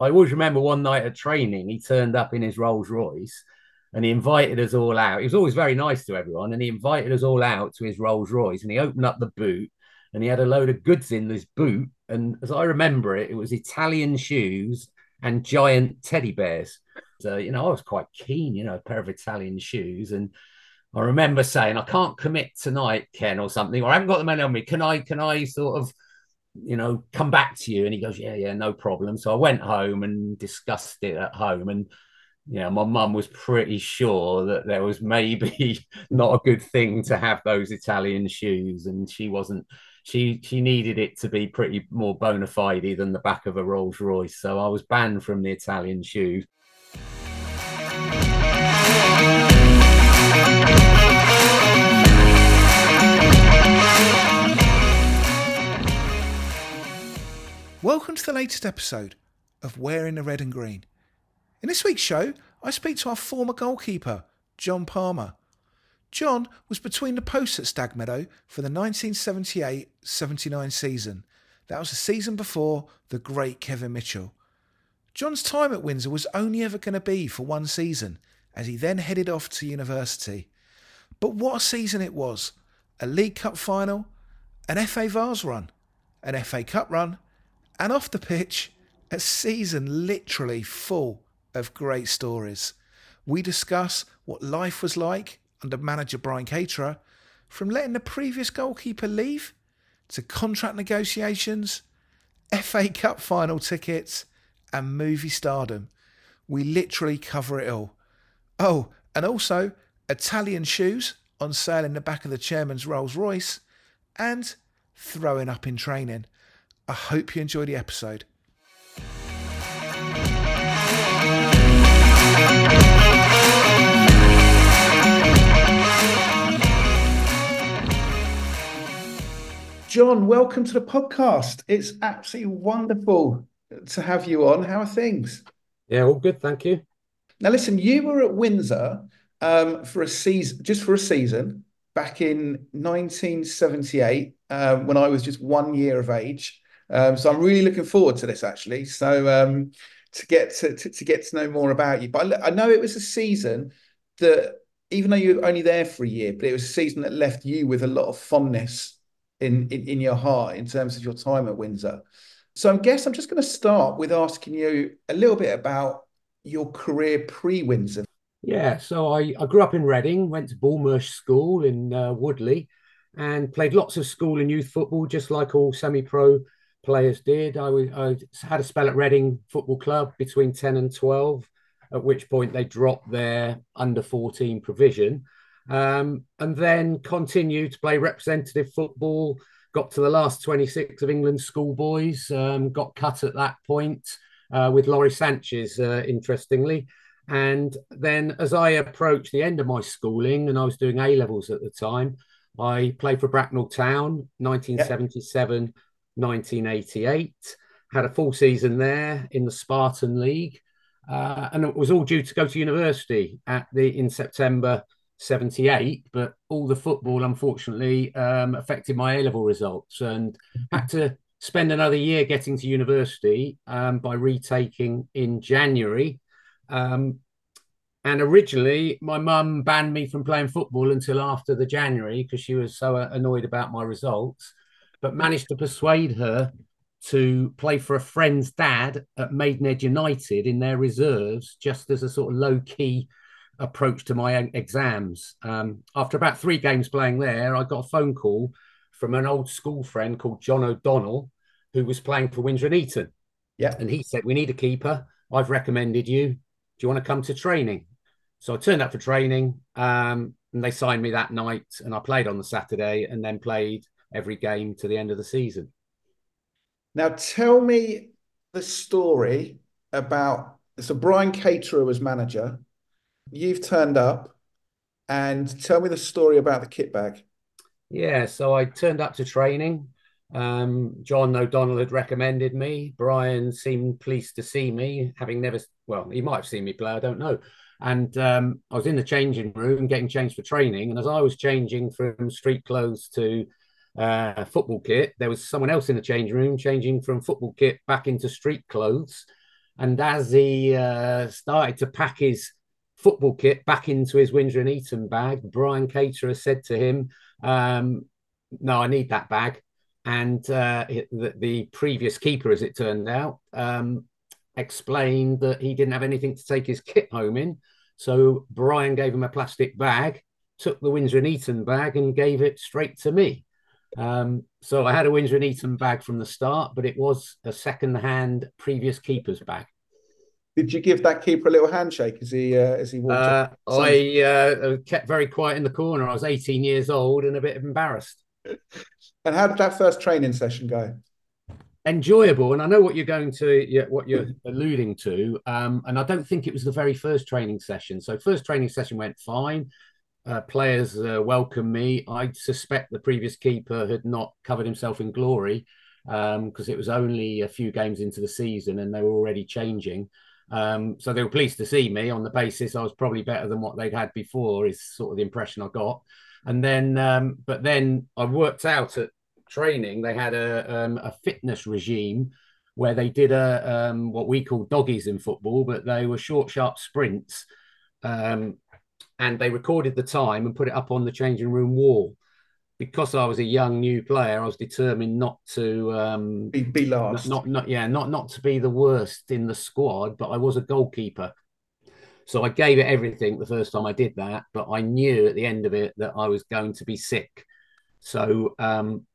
I always remember one night at training, he turned up in his Rolls Royce and he invited us all out. He was always very nice to everyone, and he invited us all out to his Rolls Royce and he opened up the boot and he had a load of goods in this boot. And as I remember it, it was Italian shoes and giant teddy bears. So, you know, I was quite keen, you know, a pair of Italian shoes. And I remember saying, I can't commit tonight, Ken, or something, or I haven't got the money on me. Can I, can I sort of, you know, come back to you? And he goes, Yeah, yeah, no problem. So I went home and discussed it at home. And, you know, my mum was pretty sure that there was maybe not a good thing to have those Italian shoes. And she wasn't, she she needed it to be pretty more bona fide than the back of a Rolls Royce. So I was banned from the Italian shoes. Welcome to the latest episode of Wearing the Red and Green. In this week's show, I speak to our former goalkeeper, John Palmer. John was between the posts at Stag Meadow for the 1978 79 season. That was the season before the great Kevin Mitchell. John's time at Windsor was only ever going to be for one season, as he then headed off to university. But what a season it was! A League Cup final, an FA Vase run, an FA Cup run, and off the pitch, a season literally full of great stories. We discuss what life was like under manager Brian Caterer, from letting the previous goalkeeper leave to contract negotiations, FA Cup final tickets, and movie stardom. We literally cover it all. Oh, and also Italian shoes on sale in the back of the chairman's Rolls Royce, and throwing up in training. I hope you enjoy the episode. John, welcome to the podcast. It's absolutely wonderful to have you on. How are things? Yeah, all good, thank you. Now, listen, you were at Windsor um, for a season, just for a season, back in 1978 um, when I was just one year of age. Um, so I'm really looking forward to this, actually. So um, to get to, to, to get to know more about you, but I, I know it was a season that, even though you were only there for a year, but it was a season that left you with a lot of fondness in, in, in your heart in terms of your time at Windsor. So I guess I'm just going to start with asking you a little bit about your career pre-Windsor. Yeah, so I, I grew up in Reading, went to Bulmershe School in uh, Woodley, and played lots of school and youth football, just like all semi-pro players did. I, I had a spell at Reading Football Club between 10 and 12, at which point they dropped their under 14 provision um, and then continued to play representative football. Got to the last 26 of England's schoolboys, um, got cut at that point uh, with Lawrie Sanchez, uh, interestingly. And then as I approached the end of my schooling, and I was doing A levels at the time, I played for Bracknell Town, 1977, 1988. Had a full season there in the Spartan League. Uh, and it was all due to go to university at the in September 78, but all the football unfortunately um, affected my A level results and had to spend another year getting to university um, by retaking in January. Um, and originally, my mum banned me from playing football until after the January because she was so annoyed about my results, but managed to persuade her to play for a friend's dad at Maidenhead United in their reserves, just as a sort of low key approach to my exams. Um, after about three games playing there, I got a phone call from an old school friend called John O'Donnell, who was playing for Windsor and Eton. Yeah. And he said, We need a keeper. I've recommended you. Do you want to come to training? So I turned up for training um, and they signed me that night. And I played on the Saturday and then played every game to the end of the season. Now, tell me the story about so Brian Caterer was manager you've turned up and tell me the story about the kit bag. Yeah, so I turned up to training. Um, John O'Donnell had recommended me. Brian seemed pleased to see me, having never, well, he might have seen me play, I don't know. And um, I was in the changing room getting changed for training. And as I was changing from street clothes to uh, football kit, there was someone else in the changing room changing from football kit back into street clothes. And as he uh, started to pack his football kit back into his Windsor and Eton bag, Brian Caterer said to him, um, "No, I need that bag." And uh, the, the, previous keeper, as it turned out, um, explained that he didn't have anything to take his kit home in. So Brian gave him a plastic bag, took the Windsor and Eton bag, and gave it straight to me. Um, so I had a Windsor and Eton bag from the start, but it was a second-hand previous keeper's bag. Did you give that keeper a little handshake as he uh, as he walked? Uh, I uh, kept very quiet in the corner. I was 18 years old and a bit embarrassed. and how did that first training session go? Enjoyable, and I know what you're going to, what you're alluding to. Um, and I don't think it was the very first training session. So first training session went fine uh, players uh, welcome me. I suspect the previous keeper had not covered himself in glory because um, it was only a few games into the season and they were already changing. Um, so they were pleased to see me on the basis I was probably better than what they'd had before, is sort of the impression I got. And then, um, but then I worked out at training, they had a, um, a fitness regime where they did a um, what we call doggies in football, but they were short, sharp sprints. Um, and they recorded the time and put it up on the changing room wall. Because I was a young new player, I was determined not to um, be, be last. Not, not yeah, not not to be the worst in the squad, but I was a goalkeeper. So I gave it everything the first time I did that, but I knew at the end of it that I was going to be sick. So um,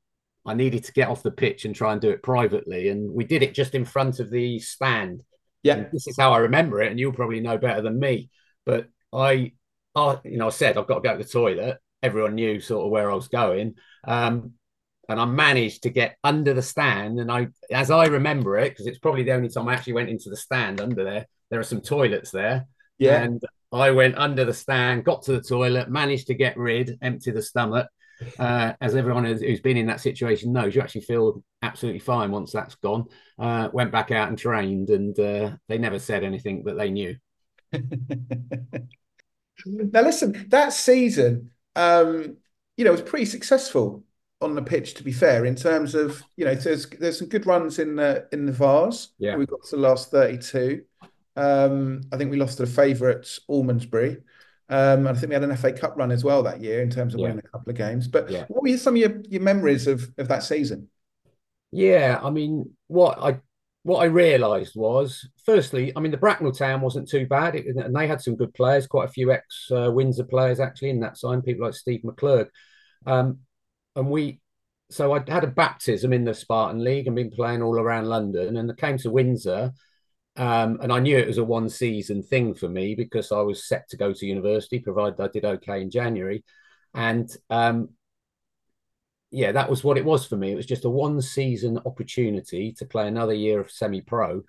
I needed to get off the pitch and try and do it privately. And we did it just in front of the stand. Yeah. And this is how I remember it. And you'll probably know better than me. But I I, you know, I said I've got to go to the toilet. Everyone knew sort of where I was going. Um, and I managed to get under the stand. And I, as I remember it, because it's probably the only time I actually went into the stand under there, there are some toilets there. Yeah. And I went under the stand, got to the toilet, managed to get rid, empty the stomach. Uh, as everyone who's been in that situation knows, you actually feel absolutely fine once that's gone. Uh, went back out and trained, and uh, they never said anything that they knew. Now, listen, that season, um, you know, was pretty successful on the pitch. To be fair, in terms of you know, there's there's some good runs in the in the Vase. Yeah, we got to the last thirty-two. Um, I think we lost to the favourites Almondsbury. Um, I think we had an FA Cup run as well that year in terms of yeah. winning a couple of games. But yeah. what were some of your, your memories of, of that season? Yeah, I mean, what I what I realised was, firstly, I mean, the Bracknell town wasn't too bad, it, and they had some good players, quite a few ex uh, Windsor players actually in that side, people like Steve McClurg. Um, and we, so I had a baptism in the Spartan League and been playing all around London, and I came to Windsor. Um, and I knew it was a one season thing for me because I was set to go to university, provided I did okay in January. And um, yeah, that was what it was for me. It was just a one season opportunity to play another year of semi pro.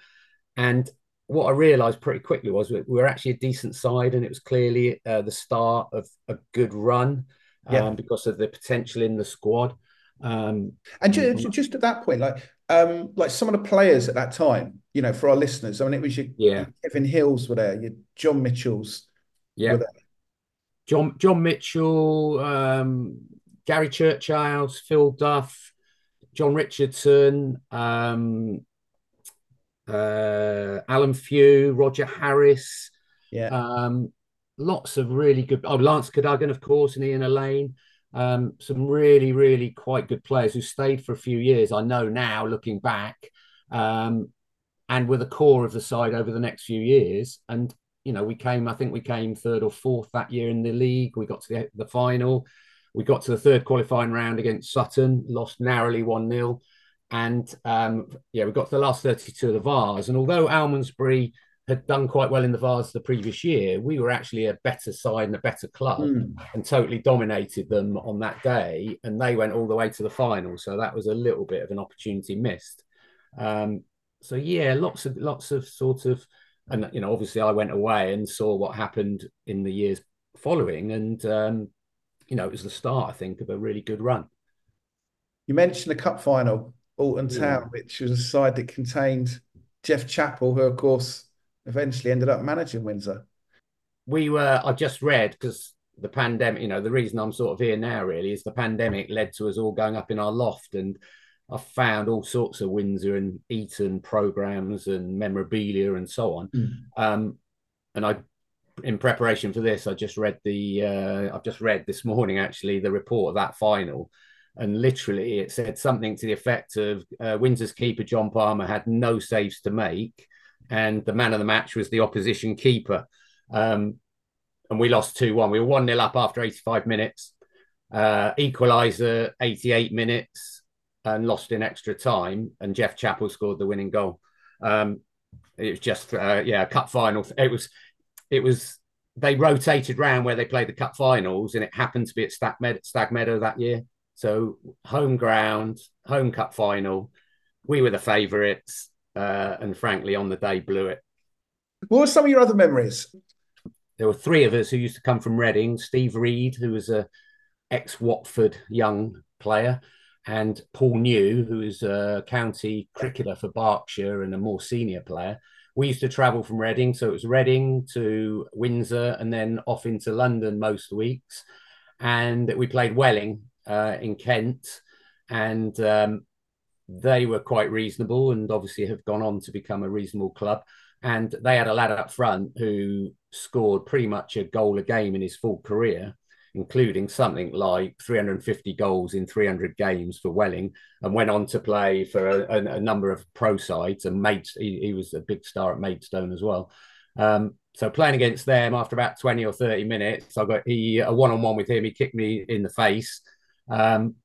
And what I realised pretty quickly was we were actually a decent side, and it was clearly uh, the start of a good run yeah. um, because of the potential in the squad. Um, and just, just, at that point, like um, like some of the players at that time, you know, for our listeners, I mean, it was your, yeah. Kevin Hills were there, your John Mitchells, yeah, John John Mitchell, um, Gary Churchouse, Phil Duff, John Richardson, um, uh, Alan Few, Roger Harris. Yeah. Um, lots of really good. Oh, Lance Cadogan, of course, and Ian Elaine. Um, some really, really quite good players who stayed for a few years. I know now, looking back, um, and were the core of the side over the next few years. And you know, we came. I think we came third or fourth that year in the league. We got to the, the final. We got to the third qualifying round against Sutton, lost narrowly 1 0. And um, yeah, we got to the last 32 of the Vase. And although Almondsbury had done quite well in the Vase the previous year, we were actually a better side and a better club mm. and totally dominated them on that day. And they went all the way to the final. So that was a little bit of an opportunity missed. Um, so yeah, lots of lots of sort of, and you know, obviously I went away and saw what happened in the years following, and um, you know, it was the start, I think, of a really good run. You mentioned the cup final, Alton yeah. Town, which was a side that contained Jeff Chappell, who, of course, eventually ended up managing Windsor. We were, I just read, because the pandemic, you know, the reason I'm sort of here now really is the pandemic led to us all going up in our loft and I found all sorts of Windsor and Eton programs and memorabilia and so on. Mm. Um, and I, in preparation for this, I just read the, uh, I've just read this morning actually the report of that final. And literally, it said something to the effect of uh, Windsor's keeper John Palmer had no saves to make, and the man of the match was the opposition keeper. Um, and we lost 2 1. We were 1 0 up after 85 minutes. Uh, equaliser 88 minutes and lost in extra time. And Jeff Chappell scored the winning goal. Um, it was just, uh, yeah, cup final. It was, it was, they rotated round where they played the cup finals and it happened to be at Stag, Med- Stag Meadow that year. So home ground, home cup final. We were the favourites. Uh, and frankly, on the day, blew it. What were some of your other memories? there were three of us who used to come from Reading Steve Reed, who was a ex Watford young player, and Paul New, who is a county cricketer for Berkshire and a more senior player. We used to travel from Reading, so it was Reading to Windsor and then off into London most weeks. And we played Welling uh, in Kent, and um, they were quite reasonable and obviously have gone on to become a reasonable club. And they had a lad up front who scored pretty much a goal a game in his full career, including something like 350 goals in 300 games for Welling, and went on to play for a, a, a number of pro sides. And made he, he, was a big star at Maidstone as well. Um, so playing against them after about 20 or 30 minutes, I got he a one on one with him. He kicked me in the face. Um,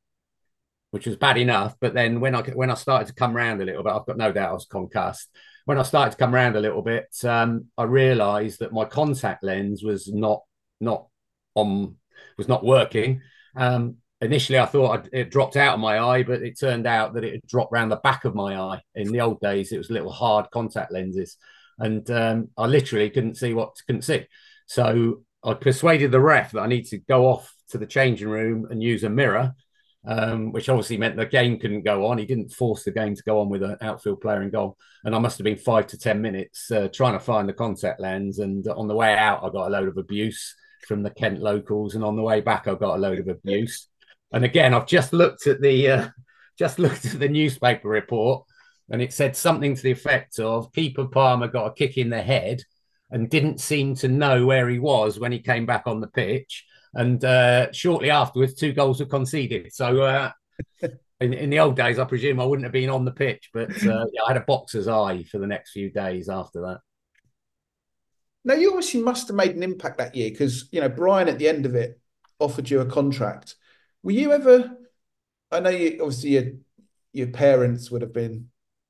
which was bad enough. But then when I when I started to come around a little bit, I've got no doubt I was concussed when I started to come around a little bit, um, I realised that my contact lens was not not on was not working. Um, initially, I thought I'd, it dropped out of my eye, but it turned out that it had dropped around the back of my eye. In the old days, it was little hard contact lenses, and um, I literally couldn't see what couldn't see. So I persuaded the ref that I need to go off to the changing room and use a mirror um, which obviously meant the game couldn't go on. He didn't force the game to go on with an outfield player in goal. And I must have been five to 10 minutes uh, trying to find the contact lens. And on the way out, I got a load of abuse from the Kent locals. And on the way back, I got a load of abuse. And again, I've just looked at the uh, just looked at the newspaper report, and it said something to the effect of Keeper Palmer got a kick in the head and didn't seem to know where he was when he came back on the pitch and uh, shortly afterwards, two goals were conceded. So uh, in, in, the old days, I presume I wouldn't have been on the pitch, but uh, yeah, I had a boxer's eye for the next few days after that. Now, you obviously must have made an impact that year because, you know, Brian at the end of it offered you a contract. Were you ever, I know you obviously your, your parents would have been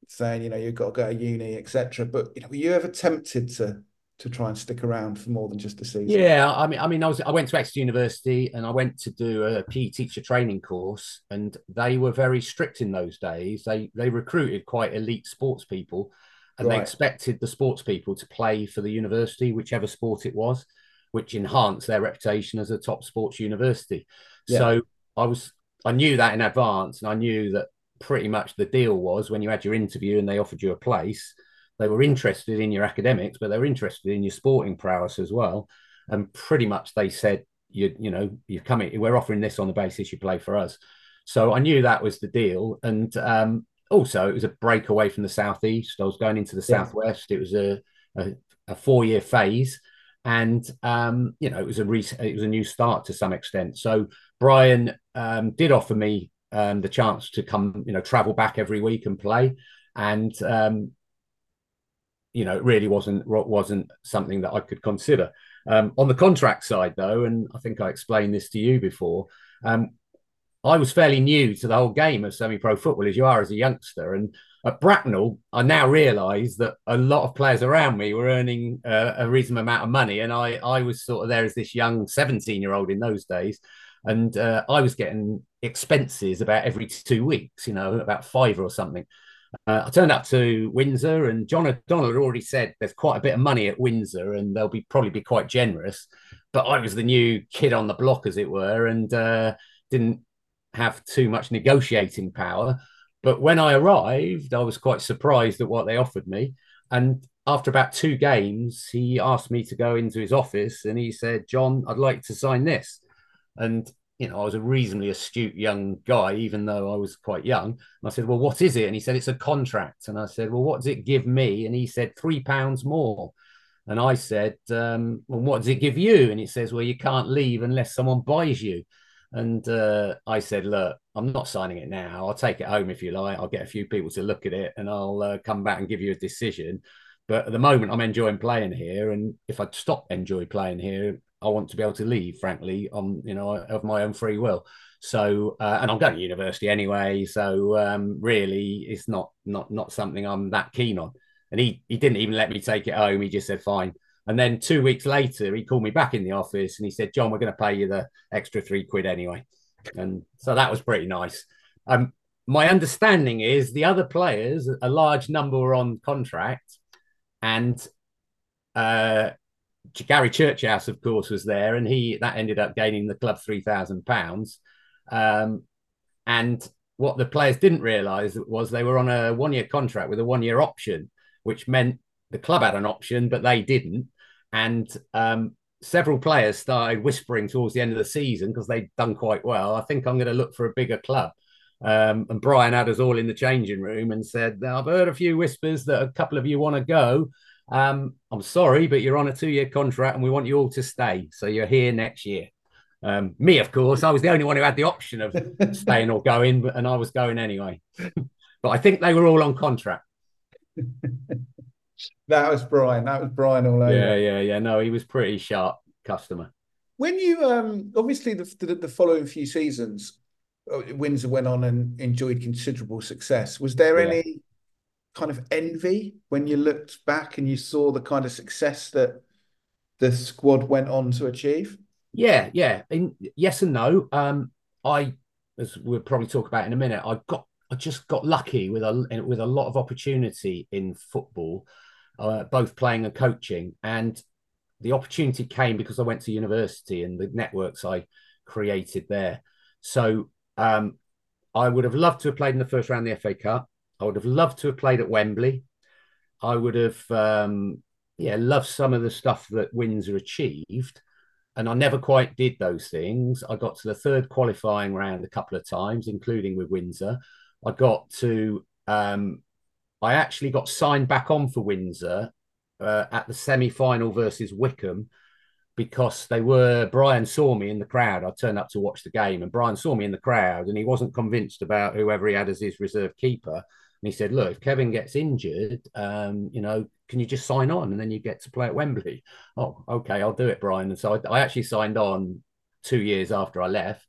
saying, you know, you've got to go to uni, etc. But, you know, were you ever tempted to to try and stick around for more than just a season? Yeah, I mean, I mean, I was I went to Exeter University and I went to do a PE teacher training course, and they were very strict in those days. They they recruited quite elite sports people, and right. they expected the sports people to play for the university, whichever sport it was, which enhanced their reputation as a top sports university. Yeah. So I was I knew that in advance, and I knew that pretty much the deal was when you had your interview and they offered you a place they were interested in your academics, but they were interested in your sporting prowess as well. And pretty much they said, you, you know, you're coming, we're offering this on the basis you play for us. So I knew that was the deal. And um, also, it was a break away from the southeast. I was going into the southwest. It was a, a, a four year phase, and um, you know, it was a re- it was a new start to some extent. So Brian um, did offer me um, the chance to come, you know, travel back every week and play. And um, you know, it really wasn't wasn't something that I could consider. Um, on the contract side, though, and I think I explained this to you before, um, I was fairly new to the whole game of semi-pro football, as you are as a youngster. And at Bracknell, I now realise that a lot of players around me were earning uh, a reasonable amount of money, and I I was sort of there as this young seventeen-year-old in those days, and uh, I was getting expenses about every two weeks, you know, about five or something. Uh, I turned up to Windsor, and John O'Donnell had already said there's quite a bit of money at Windsor, and they'll be probably be quite generous. But I was the new kid on the block, as it were, and uh, didn't have too much negotiating power. But when I arrived, I was quite surprised at what they offered me. And after about two games, he asked me to go into his office, and he said, "John, I'd like to sign this." And you know, I was a reasonably astute young guy, even though I was quite young. And I said, Well, what is it? And he said, It's a contract. And I said, Well, what does it give me? And he said, Three pounds more. And I said, um, Well, what does it give you? And he says, Well, you can't leave unless someone buys you. And uh, I said, Look, I'm not signing it now. I'll take it home if you like. I'll get a few people to look at it and I'll uh, come back and give you a decision. But at the moment, I'm enjoying playing here. And if I stop enjoy playing here, I want to be able to leave, frankly, on you know of my own free will. So, uh, and I'm going to university anyway. So, um, really, it's not not not something I'm that keen on. And he he didn't even let me take it home. He just said fine. And then two weeks later, he called me back in the office and he said, "John, we're going to pay you the extra three quid anyway." And so that was pretty nice. Um, my understanding is the other players, a large number were on contract, and uh, Gary Churchouse, of course, was there, and he that ended up gaining the club three thousand pounds. Um, and what the players didn't realise was they were on a one-year contract with a one-year option, which meant the club had an option, but they didn't. And um, several players started whispering towards the end of the season because they'd done quite well. I think I'm going to look for a bigger club. Um, and Brian had us all in the changing room and said, I've heard a few whispers that a couple of you want to go. Um, I'm sorry, but you're on a two year contract and we want you all to stay. So you're here next year. Um, me, of course, I was the only one who had the option of staying or going, and I was going anyway. but I think they were all on contract. that was Brian. That was Brian all over. Yeah, yeah, yeah. No, he was pretty sharp customer. When you um obviously the the, the following few seasons, uh, Windsor went on and enjoyed considerable success. Was there yeah. any kind of envy when you looked back and you saw the kind of success that the squad went on to achieve? Yeah, yeah. In, yes and no. Um, I, as we'll probably talk about in a minute, I got I just got lucky with a with a lot of opportunity in football, uh, both playing and coaching, and the opportunity came because I went to university and the networks I created there. So um, I would have loved to have played in the first round of the FA Cup. I would have loved to have played at Wembley. I would have, um, yeah, loved some of the stuff that Windsor achieved. And I never quite did those things. I got to the third qualifying round a couple of times, including with Windsor. I got to, um, I actually got signed back on for Windsor uh, at the semi final versus Whickham because they were Brian saw me in the crowd. I turned up to watch the game, and Brian saw me in the crowd, and he wasn't convinced about whoever he had as his reserve keeper. And he said, look, if Kevin gets injured, um, you know, can you just sign on and then you get to play at Wembley? Oh, okay, I'll do it, Brian. And so I, I actually signed on two years after I left.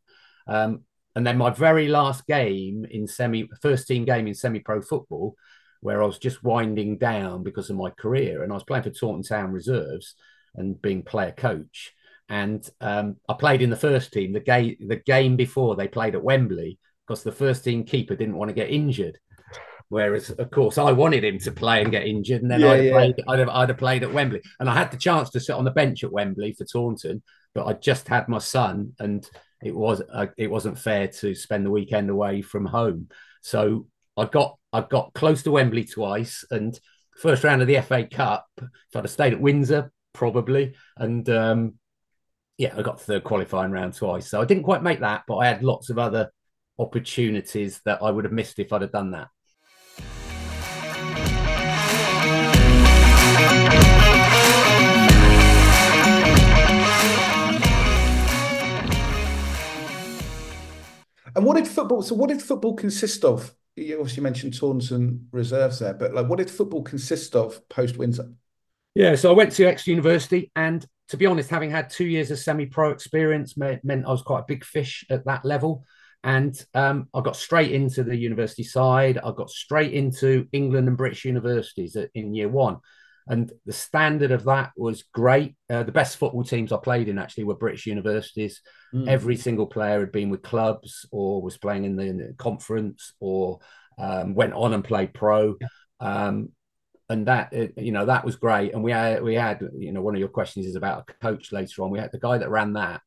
Um, and then my very last game in semi, first team game in semi pro football, where I was just winding down because of my career and I was playing for Taunton Town Reserves and being player coach. And um, I played in the first team the game the game before they played at Wembley because the first team keeper didn't want to get injured. Whereas, of course, I wanted him to play and get injured, and then yeah, I'd, have yeah. played, I'd, have, I'd have played at Wembley. And I had the chance to sit on the bench at Wembley for Taunton, but I just had my son, and it was uh, it wasn't fair to spend the weekend away from home. So I got I got close to Wembley twice, and first round of the FA Cup. If I'd have stayed at Windsor, probably, and um, yeah, I got third qualifying round twice. So I didn't quite make that, but I had lots of other opportunities that I would have missed if I'd have done that. And what did football? So, what did football consist of? You obviously mentioned Taunton reserves there, but like, what did football consist of post Windsor? Yeah, so I went to Exeter University, and to be honest, having had two years of semi-pro experience meant, meant I was quite a big fish at that level. And um, I got straight into the university side. I got straight into England and British universities in year one. And the standard of that was great. Uh, the best football teams I played in actually were British universities. Mm. Every single player had been with clubs or was playing in the, in the conference or um, went on and played pro. Um, and that you know that was great. And we had we had you know one of your questions is about a coach later on. We had the guy that ran that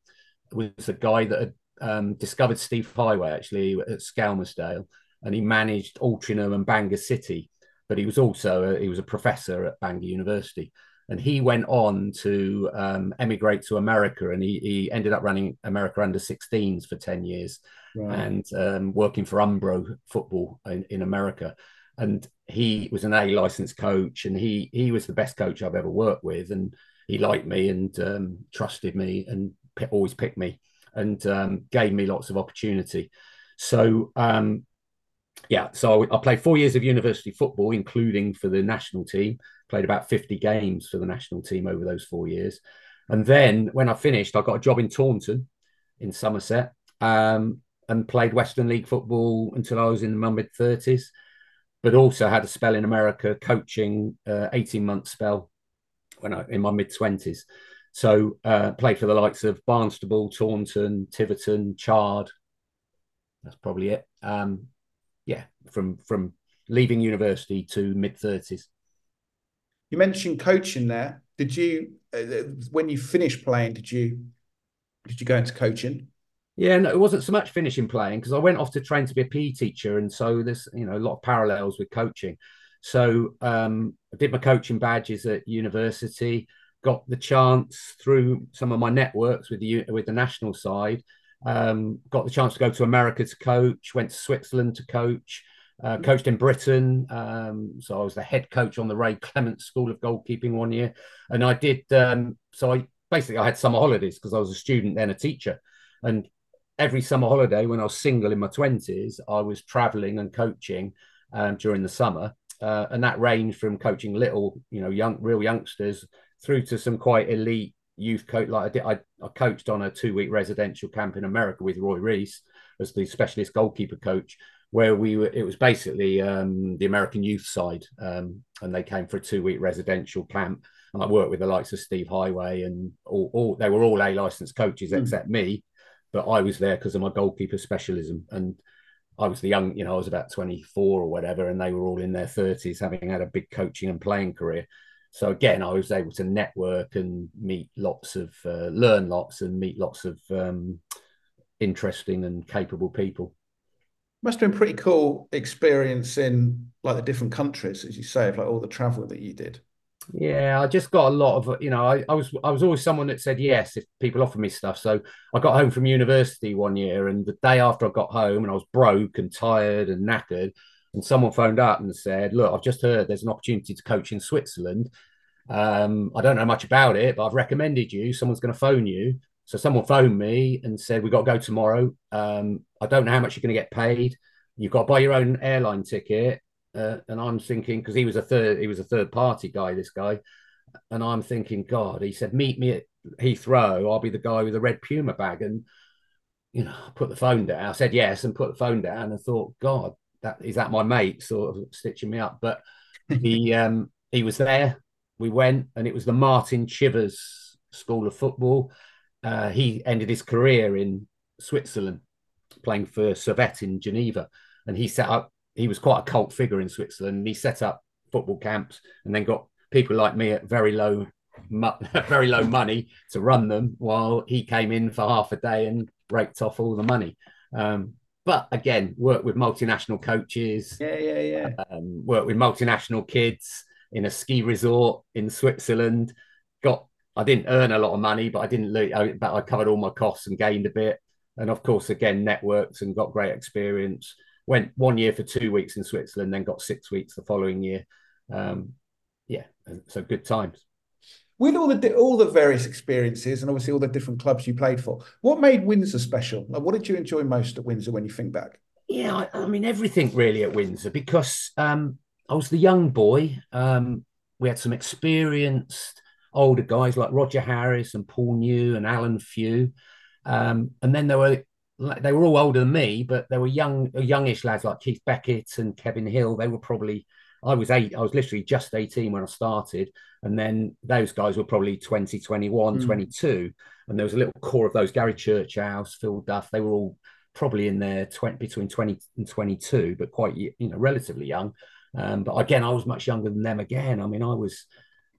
was a guy that had um, discovered Steve Heighway actually at Skelmersdale, and he managed Altrincham and Bangor City. But he was also a, he was a professor at Bangor University, and he went on to um, emigrate to America, and he, he ended up running America under 16s for 10 years right. and um, working for Umbro football in, in, America. And he was an A licensed coach, and he he was the best coach I've ever worked with, and he liked me and um, trusted me and p- always picked me and um, gave me lots of opportunity. So um, yeah, so I played four years of university football, including for the national team. Played about 50 games for the national team over those four years. And then when I finished, I got a job in Taunton in Somerset um, and played Western League football until I was in my mid 30s, but also had a spell in America coaching, uh, 18 month spell when I in my mid 20s. So uh, played for the likes of Barnstaple, Taunton, Tiverton, Chard. That's probably it. Um, yeah, from from leaving university to mid thirties. You mentioned coaching there. Did you, uh, when you finished playing, did you did you go into coaching? Yeah, no, it wasn't so much finishing playing because I went off to train to be a PE teacher, and so there's you know a lot of parallels with coaching. So um, I did my coaching badges at university. Got the chance through some of my networks with the with the national side um, got the chance to go to America to coach, went to Switzerland to coach, uh, coached in Britain. Um, so I was the head coach on the Ray Clemence School of Goalkeeping one year. And I did, um, so I basically I had summer holidays because I was a student, then a teacher. And every summer holiday when I was single in my 20s, I was traveling and coaching um, during the summer. Uh, and that ranged from coaching little, you know, young, real youngsters through to some quite elite youth coach. Like I did, I, I coached on a two week residential camp in America with Roy Rees as the specialist goalkeeper coach, where we were. It was basically um, the American youth side, um, and they came for a two week residential camp. And I worked with the likes of Steve Heighway, and all, all they were all A licensed coaches mm. except me, but I was there because of my goalkeeper specialism and. I was the young, you know, I was about 24 or whatever, and they were all in their 30s, having had a big coaching and playing career. So again, I was able to network and meet lots of, uh, learn lots and meet lots of um, interesting and capable people. Must have been pretty cool experience in like the different countries, as you say, of like all the travel that you did. Yeah, I just got a lot of, you know, I, I was I was always someone that said yes if people offer me stuff. So I got home from university one year, and the day after I got home, and I was broke and tired and knackered, and someone phoned up and said, "Look, I've just heard there's an opportunity to coach in Switzerland. Um, I don't know much about it, but I've recommended you. Someone's going to phone you." So someone phoned me and said, "We've got to go tomorrow. Um, I don't know how much you're going to get paid. You've got to buy your own airline ticket." Uh, and I'm thinking because he was a third, he was a third party guy, this guy, and I'm thinking, God, he said, "Meet me at Heathrow. I'll be the guy with the red Puma bag." And you know, I put the phone down. I said yes and put the phone down and thought, God, that is that my mate sort of stitching me up. But he um, he was there. We went, and it was the Martin Chivers School of Football. Uh, he ended his career in Switzerland, playing for Servette in Geneva, and he set up. He was quite a cult figure in Switzerland. He set up football camps, and then got people like me at very low, very low money to run them, while he came in for half a day and raked off all the money. Um, but again, work with multinational coaches. Yeah, yeah, yeah. Um, work with multinational kids in a ski resort in Switzerland. Got I didn't earn a lot of money, but I didn't. lose. But I covered all my costs and gained a bit. And of course, again, networks and got great experience. Went one year for two weeks in Switzerland, then got six weeks the following year. Um, yeah, so good times with all the all the various experiences and obviously all the different clubs you played for, what made Windsor special? Like, what did you enjoy most at Windsor when you think back? Yeah, I, I mean everything really at Windsor because um, I was the young boy. Um, we had some experienced older guys like Roger Harris and Paul New and Alan Few, um, and then there were they were all older than me, but there were young youngish lads like Keith Beckett and Kevin Hill. They were probably I was eight, I was literally just 18 when I started. And then those guys were probably 20, 21, mm. 22. And there was a little core of those Gary Churchouse, Phil Duff. They were all probably in their 20, between 20 and 22, but quite, you know, relatively young. Um, but again, I was much younger than them again. I mean, I was,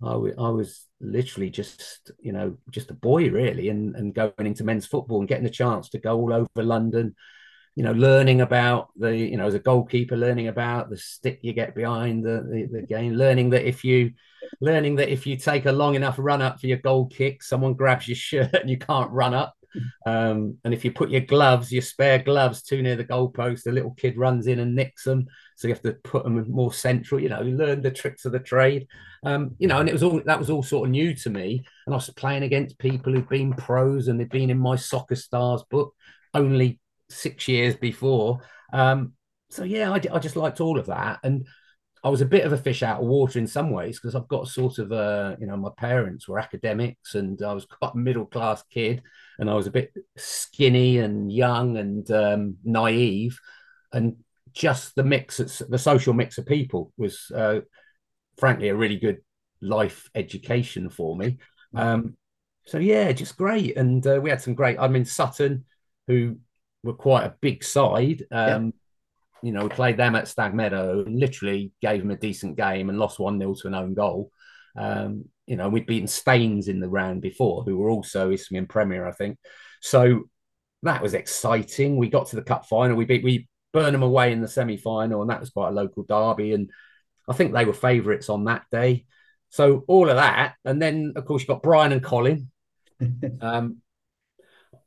I, w- I was literally just, you know, just a boy really, and, and going into men's football and getting the chance to go all over London you know, learning about the, you know, as a goalkeeper, learning about the stick you get behind the, the, the game, learning that if you, learning that if you take a long enough run up for your goal kick, someone grabs your shirt and you can't run up. Um, and if you put your gloves, your spare gloves too near the goalpost, the little kid runs in and nicks them. So you have to put them more central. You know, learn the tricks of the trade. Um, you know, and it was all that was all sort of new to me. And I was playing against people who've been pros and they've been in my soccer stars book only six years before. Um, so yeah, I, I just liked all of that. And I was a bit of a fish out of water in some ways because I've got sort of a, you know, my parents were academics and I was quite a middle class kid and I was a bit skinny and young and um, naive. And just the mix, the social mix of people was, uh, frankly, a really good life education for me. Um, so yeah, just great. And uh, we had some great, I'm in Sutton, who were quite a big side. Um, you know, we played them at Stag Meadow and literally gave them a decent game and lost 1 0 to an own goal. Um, you know, we'd beaten Staines in the round before, who were also Isthmian Premier, I think. So that was exciting. We got to the cup final. We beat we Burnham away in the semi final, and that was quite a local derby. And I think they were favourites on that day. So all of that, and then of course you've got Brian and Colin. um,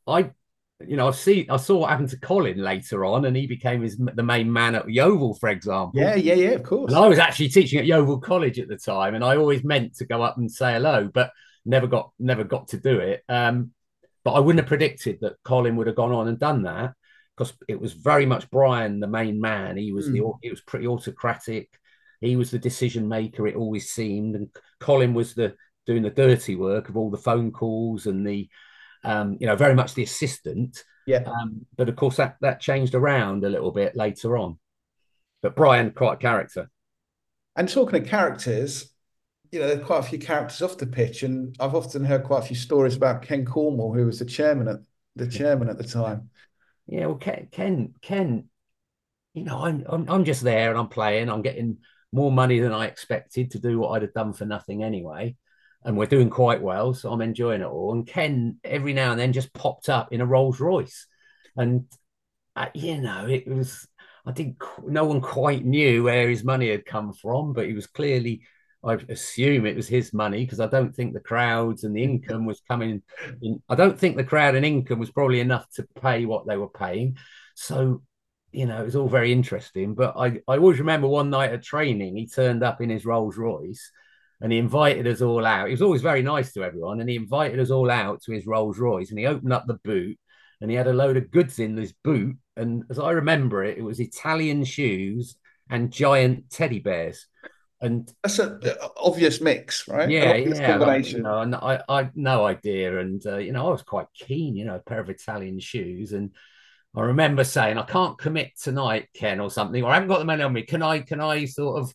I you know, I see, I saw what happened to Colin later on, and he became his the main man at Yeovil, for example. Yeah, yeah, yeah, of course. And I was actually teaching at Yeovil College at the time, and I always meant to go up and say hello, but never got never got to do it. Um, but I wouldn't have predicted that Colin would have gone on and done that because it was very much Brian, the main man. He was mm. the hmm. he was pretty autocratic. He was the decision maker. It always seemed, and Colin was the doing the dirty work of all the phone calls and the um, you know, very much the assistant. Yeah. Um, but of course, that that changed around a little bit later on. But Brian, quite a character. And talking of characters, you know, there are quite a few characters off the pitch, and I've often heard quite a few stories about Ken Cornwall, who was the chairman at the chairman at the time. Yeah, well, Ken, Ken, Ken you know, I'm, I'm I'm just there and I'm playing. I'm getting more money than I expected to do what I'd have done for nothing anyway and we're doing quite well. So I'm enjoying it all. And Ken every now and then just popped up in a Rolls Royce, and uh, you know it was. I think no one quite knew where his money had come from, but he was clearly. I assume it was his money because I don't think the crowds and the income was coming. In, I don't think the crowd and income was probably enough to pay what they were paying. So, you know, it was all very interesting. But I, I always remember one night at training, he turned up in his Rolls Royce and he invited us all out. He was always very nice to everyone, and he invited us all out to his Rolls Royce, and he opened up the boot, and he had a load of goods in this boot, and as I remember it, it was Italian shoes and giant teddy bears. And that's an obvious mix, right? Yeah, yeah. Combination. Like, you know, I, I, no idea, and uh, you know, I was quite keen, you know, a pair of Italian shoes, and I remember saying, I can't commit tonight, Ken, or something, or I haven't got the money on me. Can I, can I sort of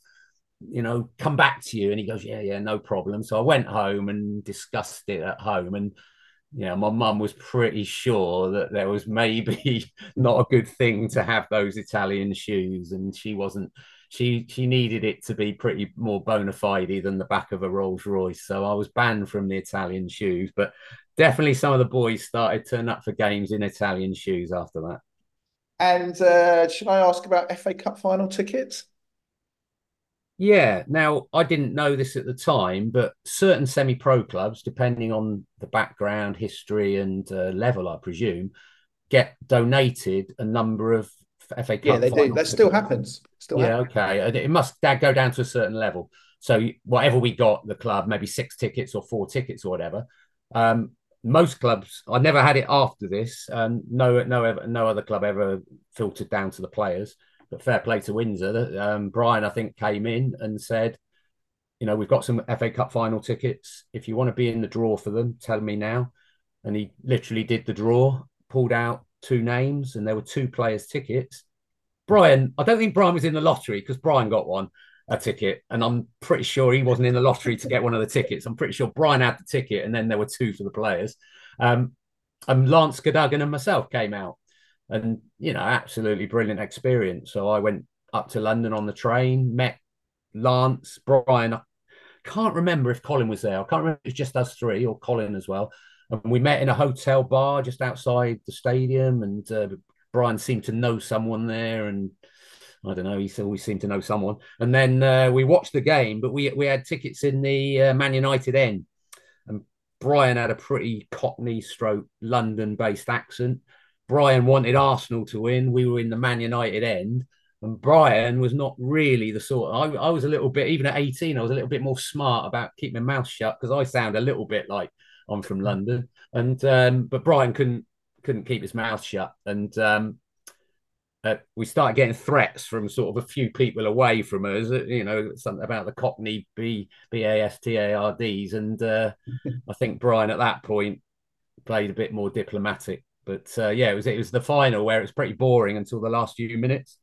you know, come back to you. And he goes, yeah, yeah, no problem. So I went home and discussed it at home. And, you know, my mum was pretty sure that there was maybe not a good thing to have those Italian shoes. And she wasn't, she, she needed it to be pretty more bona fide than the back of a Rolls Royce. So I was banned from the Italian shoes. But definitely some of the boys started turning up for games in Italian shoes after that. And uh, should I ask about FA Cup final tickets? Yeah. Now, I didn't know this at the time, but certain semi pro clubs, depending on the background, history, and uh, level, I presume, get donated a number of FA Cup. Yeah, they do. That still happens. Still yeah, happens. okay. It must go down to a certain level. So, whatever we got, the club, maybe six tickets or four tickets or whatever. Um, most clubs, I never had it after this. Um, no, no, no other club ever filtered down to the players but fair play to Windsor. Um, Brian, I think, came in and said, you know, we've got some FA Cup final tickets. If you want to be in the draw for them, tell me now. And he literally did the draw, pulled out two names, and there were two players' tickets. Brian, I don't think Brian was in the lottery because Brian got one a ticket, and I'm pretty sure he wasn't in the lottery to get one of the tickets. I'm pretty sure Brian had the ticket, and then there were two for the players. Um, and Lance Cadogan and myself came out and you know, absolutely brilliant experience. So I went up to London on the train, met Lance, Brian. I can't remember if Colin was there. I can't remember it was just us three or Colin as well. And we met in a hotel bar just outside the stadium, and uh, Brian seemed to know someone there, and I don't know. He always seemed to know someone. And then uh, we watched the game, but we we had tickets in the uh, Man United end, and Brian had a pretty Cockney stroke London based accent. Brian wanted Arsenal to win. We were in the Man United end, and Brian was not really the sort. I, I was a little bit, even at 18, I was a little bit more smart about keeping my mouth shut because I sound a little bit like I'm from London. And um, but Brian couldn't couldn't keep his mouth shut, and um, uh, we started getting threats from sort of a few people away from us. Uh, you know, something about the Cockney B B A S T A R D's, and uh, I think Brian at that point played a bit more diplomatic. But uh, yeah, it was it was the final where it was pretty boring until the last few minutes,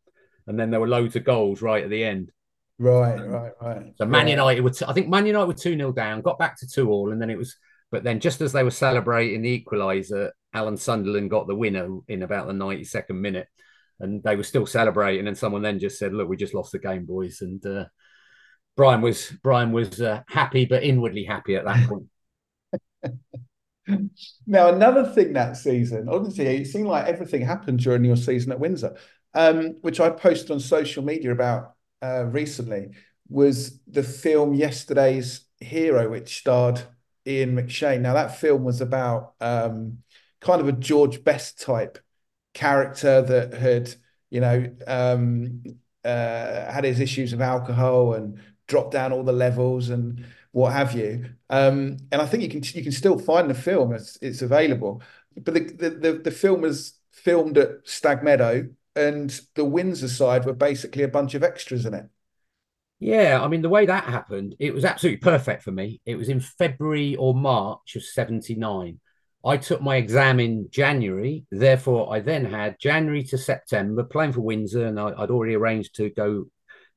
and then there were loads of goals right at the end. Right, right, right. So Man United were, t- I think Man United were two 0 down, got back to two all, and then it was. But then, just as they were celebrating the equaliser, Alan Sunderland got the winner in about the ninety second minute and they were still celebrating. And someone then just said, "Look, we just lost the game, boys." And uh, Brian was Brian was uh, happy, but inwardly happy at that point. now, another thing that season, honestly, it seemed like everything happened during your season at Windsor, um, which I posted on social media about uh, recently, was the film Yesterday's Hero, which starred Ian McShane. Now, that film was about um, kind of a George Best type character that had, you know, um, uh, had his issues of alcohol and dropped down all the levels and what have you. Um, and I think you can you can still find the film; it's it's available. But the the the, the film was filmed at Stag Meadow, and the Windsor side were basically a bunch of extras in it. Yeah, I mean the way that happened, it was absolutely perfect for me. It was in February or March of '79. I took my exam in January. Therefore, I then had January to September playing for Windsor, and I, would already arranged to go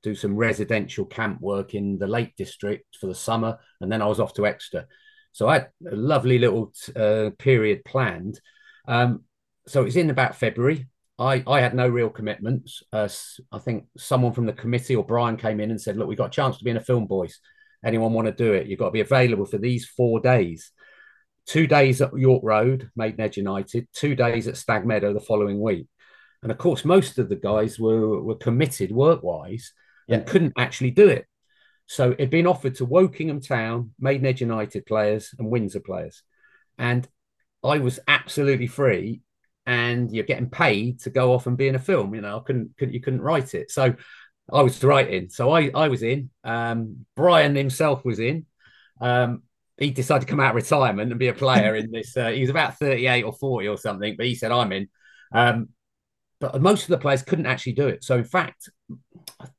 do some residential camp work in the Lake District for the summer, and then I was off to Exeter. So I had a lovely little uh, period planned. Um, so it's in about February. I, I had no real commitments. Uh, I think someone from the committee or Brian came in and said, "Look, we've got a chance to be in a film, boys. Anyone want to do it? You've got to be available for these four days." two days at York Road, Maidenhead United, two days at Stag Meadow the following week. And of course, most of the guys were, were committed work wise yeah. and couldn't actually do it. So it'd been offered to Wokingham Town, Maidenhead United players, and Windsor players. And I was absolutely free. And you're getting paid to go off and be in a film. You know, I couldn't, couldn't you couldn't write it. So I was writing. So I, I was in. Um, Brian himself was in. Um, he decided to come out of retirement and be a player in this. Uh, he was about 38 or 40 or something, but he said, I'm in. Um, but most of the players couldn't actually do it. So, in fact,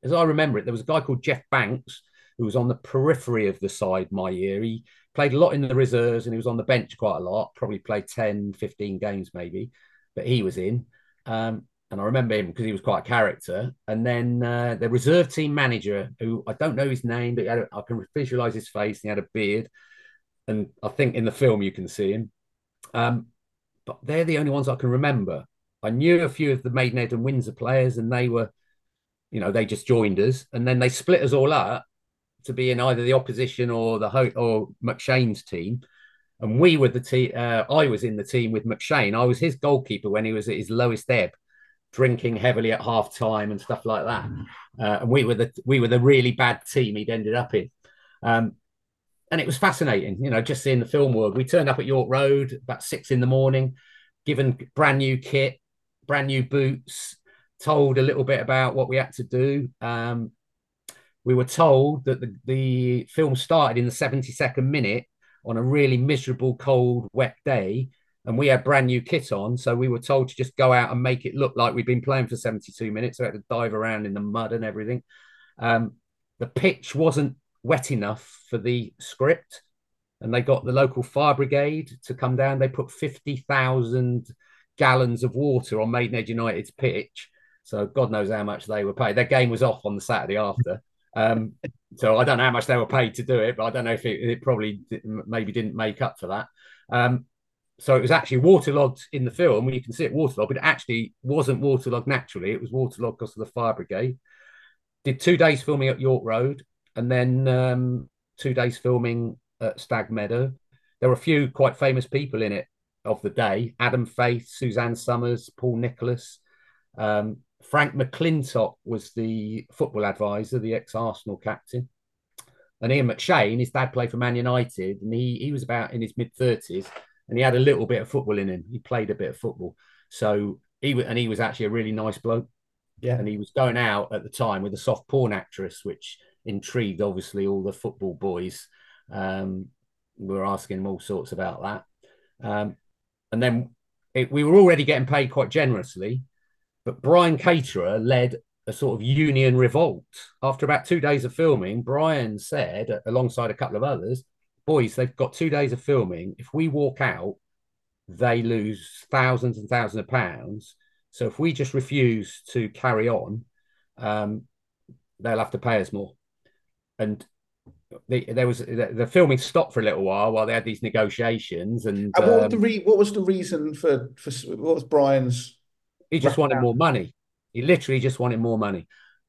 as I remember it, there was a guy called Jeff Banks who was on the periphery of the side my year. He played a lot in the reserves and he was on the bench quite a lot, probably played 10, 15 games maybe, but he was in. Um, and I remember him because he was quite a character. And then uh, the reserve team manager, who I don't know his name, but a, I can visualize his face. He had a beard and I think in the film you can see him. Um, but they're the only ones I can remember. I knew a few of the Maidenhead and Windsor players, and they were, you know, they just joined us, and then they split us all up to be in either the opposition or the Ho- or McShane's team. And we were the team. Uh, I was in the team with McShane. I was his goalkeeper when he was at his lowest ebb, drinking heavily at half time and stuff like that. Uh, and we were the we were the really bad team he'd ended up in. Um, and it was fascinating, you know, just seeing the film world. We turned up at York Road about six in the morning, given brand new kit, brand new boots, told a little bit about what we had to do. Um, we were told that the, the film started in the 72nd minute on a really miserable, cold, wet day. And we had brand new kit on. So we were told to just go out and make it look like we'd been playing for 72 minutes. So we had to dive around in the mud and everything. Um, the pitch wasn't wet enough for the script and they got the local fire brigade to come down. They put 50,000 gallons of water on Maidenhead United's pitch. So God knows how much they were paid. Their game was off on the Saturday after. Um, so I don't know how much they were paid to do it, but I don't know if it, it probably maybe didn't make up for that. Um, so it was actually waterlogged in the film. You can see it waterlogged, but it actually wasn't waterlogged naturally. It was waterlogged because of the fire brigade. Did two days filming at York Road and then um, two days filming at Stag Meadow. There were a few quite famous people in it. of the day: Adam Faith, Suzanne Somers, Paul Nicholas. Um, Frank McLintock was the football advisor, the ex-Arsenal captain. And Ian McShane, his dad played for Man United, and he he was about in his mid thirties, and he had a little bit of football in him. He played a bit of football, so he and he was actually a really nice bloke. Yeah, and he was going out at the time with a soft porn actress, which intrigued obviously all the football boys. Um, we were asking him all sorts about that, um, and then it, we were already getting paid quite generously, but Brian Caterer led a sort of union revolt. After about two days of filming, Brian said, alongside a couple of others, boys, they've got two days of filming. If we walk out, they lose thousands and thousands of pounds. So if we just refuse to carry on, um, they'll have to pay us more. And the, there was the, the, filming stopped for a little while while they had these negotiations. And, and what, um, was the re- what was the reason for for what was Brian's? He just wanted more money. He literally just wanted more money.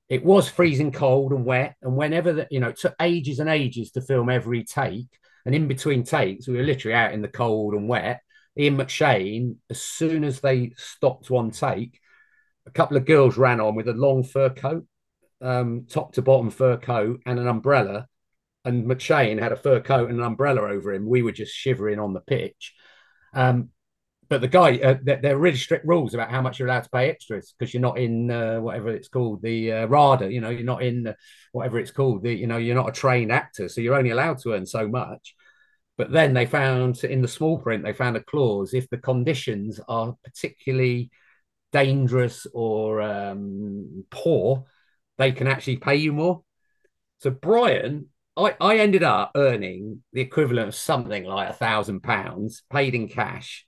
It was freezing cold and wet, and whenever the, you know, it took ages and ages to film every take. And in between takes, we were literally out in the cold and wet. Ian McShane, as soon as they stopped one take, a couple of girls ran on with a long fur coat, um, top to bottom fur coat, and an umbrella. And McShane had a fur coat and an umbrella over him. We were just shivering on the pitch. Um, but the guy, uh, there are really strict rules about how much you're allowed to pay extras because you're not in uh, whatever it's called, the uh, RADA. You know, you're not in whatever it's called. The, you know, you're not a trained actor, so you're only allowed to earn so much. But then they found in the small print, they found a clause if the conditions are particularly dangerous or um, poor, they can actually pay you more. So Brian, I, I ended up earning the equivalent of something like a thousand pounds paid in cash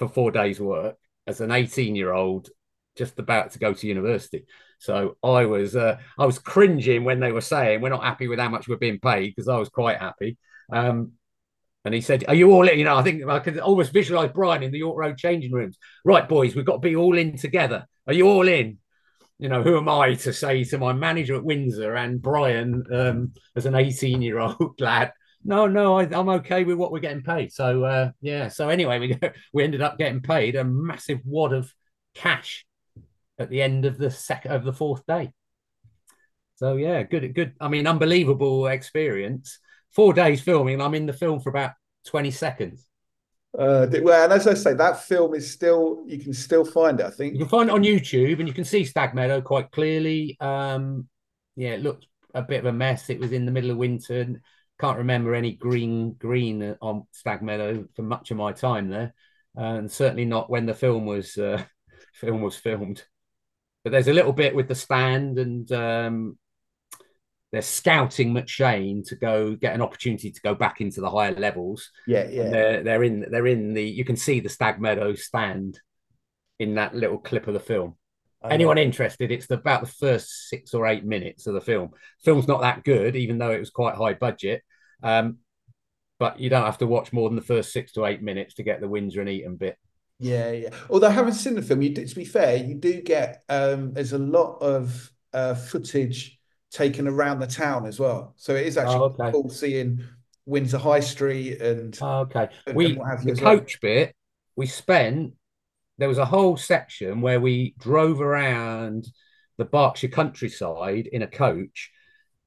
for four days' work as an 18 year old just about to go to university. So I was uh, I was cringing when they were saying we're not happy with how much we're being paid because I was quite happy. Um, and he said, "Are you all in?" You know, I think I could almost visualize Brian in the York Road changing rooms. Right, boys, we've got to be all in together. Are you all in? You know, who am I to say to my manager at Windsor and Brian um, as an 18 year old lad? No, no, I, am okay with what we're getting paid. So uh, yeah. So anyway, we we ended up getting paid a massive wad of cash at the end of the second of the fourth day. So yeah, good, good. I mean, unbelievable experience. Four days filming. I'm in the film for about 20 seconds. Uh, well, and as I say, that film is still you can still find it. I think you can find it on YouTube, and you can see Stag Meadow quite clearly. Um, yeah, it looked a bit of a mess. It was in the middle of winter can't remember any green green on Stag Meadow for much of my time there, and certainly not when the film was uh, film was filmed. But there's a little bit with the stand, and um, they're scouting McShane to go get an opportunity to go back into the higher levels. Yeah, yeah. they're, they're in they're in the you can see the Stag Meadow stand in that little clip of the film. Anyone interested? It's about the first six or eight minutes of the film. Film's not that good, even though it was quite high budget. Um, but you don't have to watch more than the first six to eight minutes to get the Windsor and Eton bit. Yeah, yeah. Although I haven't seen the film, you do, to be fair, you do get um, there's a lot of uh, footage taken around the town as well. So it is actually oh, okay. cool seeing Windsor High Street and oh, okay. And, we and the coach well. bit we spent there was a whole section where we drove around the Berkshire countryside in a coach